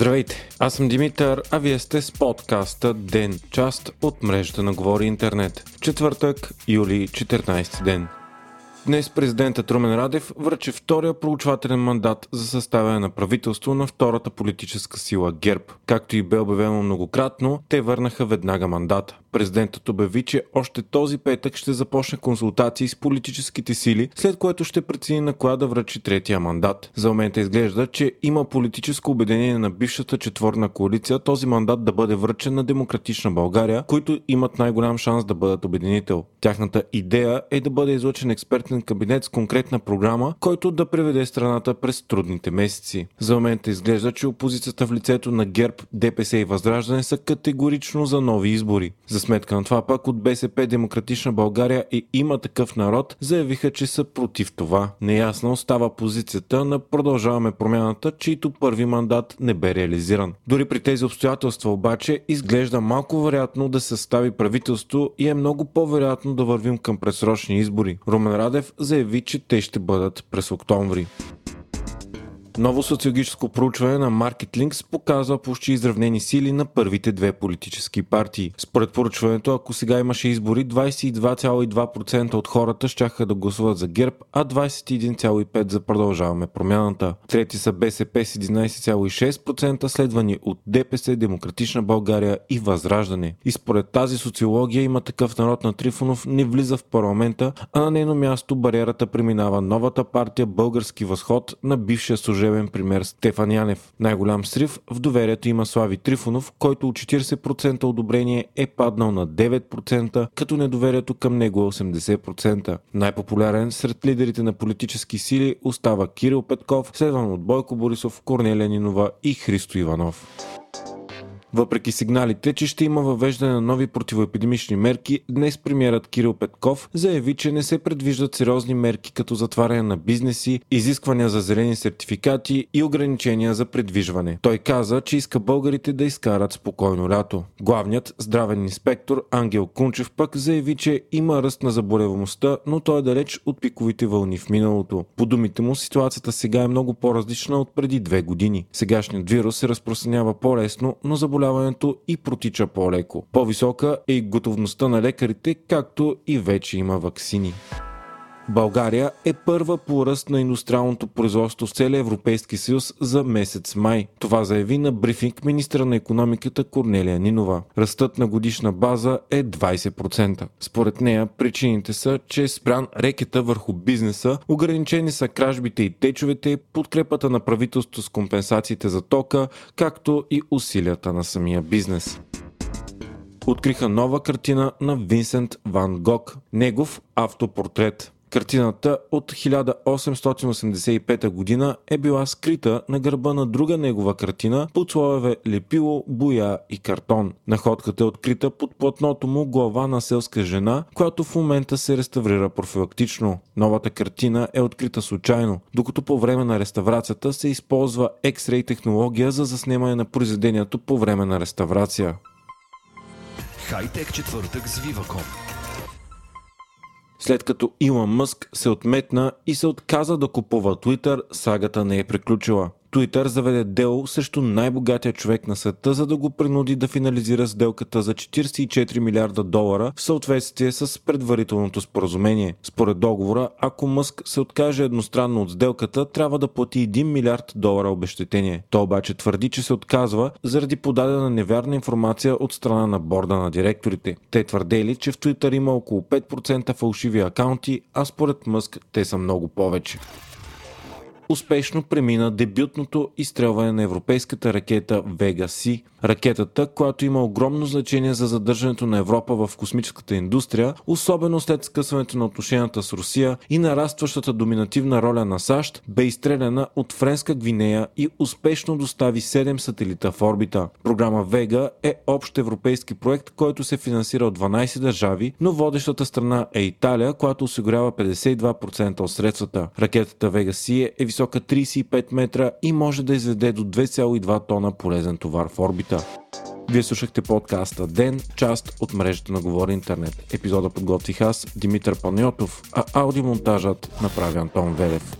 Здравейте, аз съм Димитър, а вие сте с подкаста Ден, част от мрежата на Говори Интернет. Четвъртък, юли, 14 ден. Днес президентът Румен Радев връчи втория проучвателен мандат за съставяне на правителство на втората политическа сила ГЕРБ. Както и бе обявено многократно, те върнаха веднага мандата. Президентът обяви, че още този петък ще започне консултации с политическите сили, след което ще прецени на коя да връчи третия мандат. За момента изглежда, че има политическо убедение на бившата четворна коалиция този мандат да бъде връчен на Демократична България, които имат най-голям шанс да бъдат обединител. Тяхната идея е да бъде излучен експертен кабинет с конкретна програма, който да преведе страната през трудните месеци. За момента изглежда, че опозицията в лицето на ГЕРБ, ДПС и Възраждане са категорично за нови избори. За сметка на това пак от БСП Демократична България и има такъв народ заявиха, че са против това. Неясно остава позицията на Продължаваме промяната, чийто първи мандат не бе реализиран. Дори при тези обстоятелства обаче изглежда малко вероятно да се състави правителство и е много по-вероятно да вървим към пресрочни избори. Румен Радев заяви, че те ще бъдат през октомври. Ново социологическо проучване на Market показва почти изравнени сили на първите две политически партии. Според проучването, ако сега имаше избори, 22,2% от хората щяха да гласуват за ГЕРБ, а 21,5% за продължаваме промяната. Трети са БСП с 11,6%, следвани от ДПС, Демократична България и Възраждане. И според тази социология има такъв народ на Трифонов не влиза в парламента, а на нейно място бариерата преминава новата партия Български възход на бившия служител служебен пример Стефан Янев. Най-голям срив в доверието има Слави Трифонов, който от 40% одобрение е паднал на 9%, като недоверието към него е 80%. Най-популярен сред лидерите на политически сили остава Кирил Петков, следван от Бойко Борисов, Корнелия Нинова и Христо Иванов. Въпреки сигналите, че ще има въвеждане на нови противоепидемични мерки, днес премиерът Кирил Петков заяви, че не се предвиждат сериозни мерки като затваряне на бизнеси, изисквания за зелени сертификати и ограничения за предвижване. Той каза, че иска българите да изкарат спокойно лято. Главният здравен инспектор Ангел Кунчев пък заяви, че има ръст на заболеваността, но той е далеч от пиковите вълни в миналото. По думите му, ситуацията сега е много по-различна от преди две години. Сегашният вирус се разпространява по-лесно, но заболеването заболяването и протича по-леко. По-висока е и готовността на лекарите, както и вече има вакцини. България е първа по ръст на индустриалното производство в целия Европейски съюз за месец май. Това заяви на брифинг министра на економиката Корнелия Нинова. Ръстът на годишна база е 20%. Според нея причините са, че спрян рекета върху бизнеса, ограничени са кражбите и течовете, подкрепата на правителството с компенсациите за тока, както и усилията на самия бизнес откриха нова картина на Винсент Ван Гог, негов автопортрет. Картината от 1885 година е била скрита на гърба на друга негова картина под слоеве лепило, боя и картон. Находката е открита под платното му глава на селска жена, която в момента се реставрира профилактично. Новата картина е открита случайно, докато по време на реставрацията се използва X-ray технология за заснемане на произведението по време на реставрация. Хайтек четвъртък с Viva.com след като Илон Мъск се отметна и се отказа да купува Twitter, сагата не е приключила. Twitter заведе дело срещу най-богатия човек на света, за да го принуди да финализира сделката за 44 милиарда долара в съответствие с предварителното споразумение. Според договора, ако Мъск се откаже едностранно от сделката, трябва да плати 1 милиард долара обещетение. Той обаче твърди, че се отказва заради подадена невярна информация от страна на борда на директорите. Те твърдели, че в Twitter има около 5% фалшиви акаунти, а според Мъск те са много повече успешно премина дебютното изстрелване на европейската ракета Vega C. Ракетата, която има огромно значение за задържането на Европа в космическата индустрия, особено след скъсването на отношенията с Русия и нарастващата доминативна роля на САЩ, бе изстреляна от Френска Гвинея и успешно достави 7 сателита в орбита. Програма Vega е общ европейски проект, който се финансира от 12 държави, но водещата страна е Италия, която осигурява 52% от средствата. Ракетата Vega C е висока 35 метра и може да изведе до 2,2 тона полезен товар в орбита. Вие слушахте подкаста Ден, част от мрежата на Говори Интернет. Епизода подготвих аз, Димитър Панайотов, а аудиомонтажът направи Антон Велев.